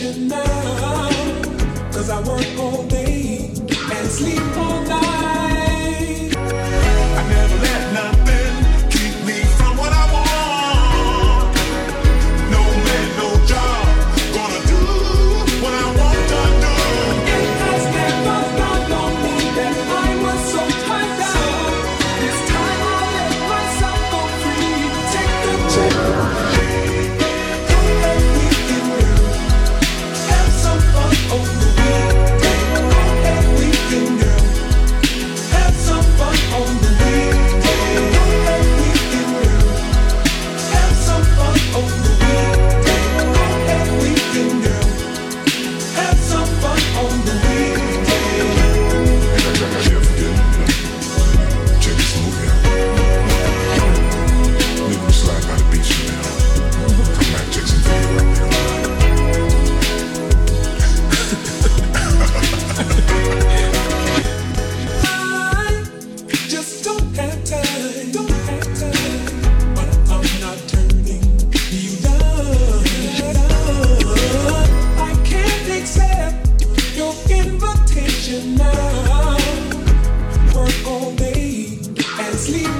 now. Cause I work all day and sleep all night. sleep.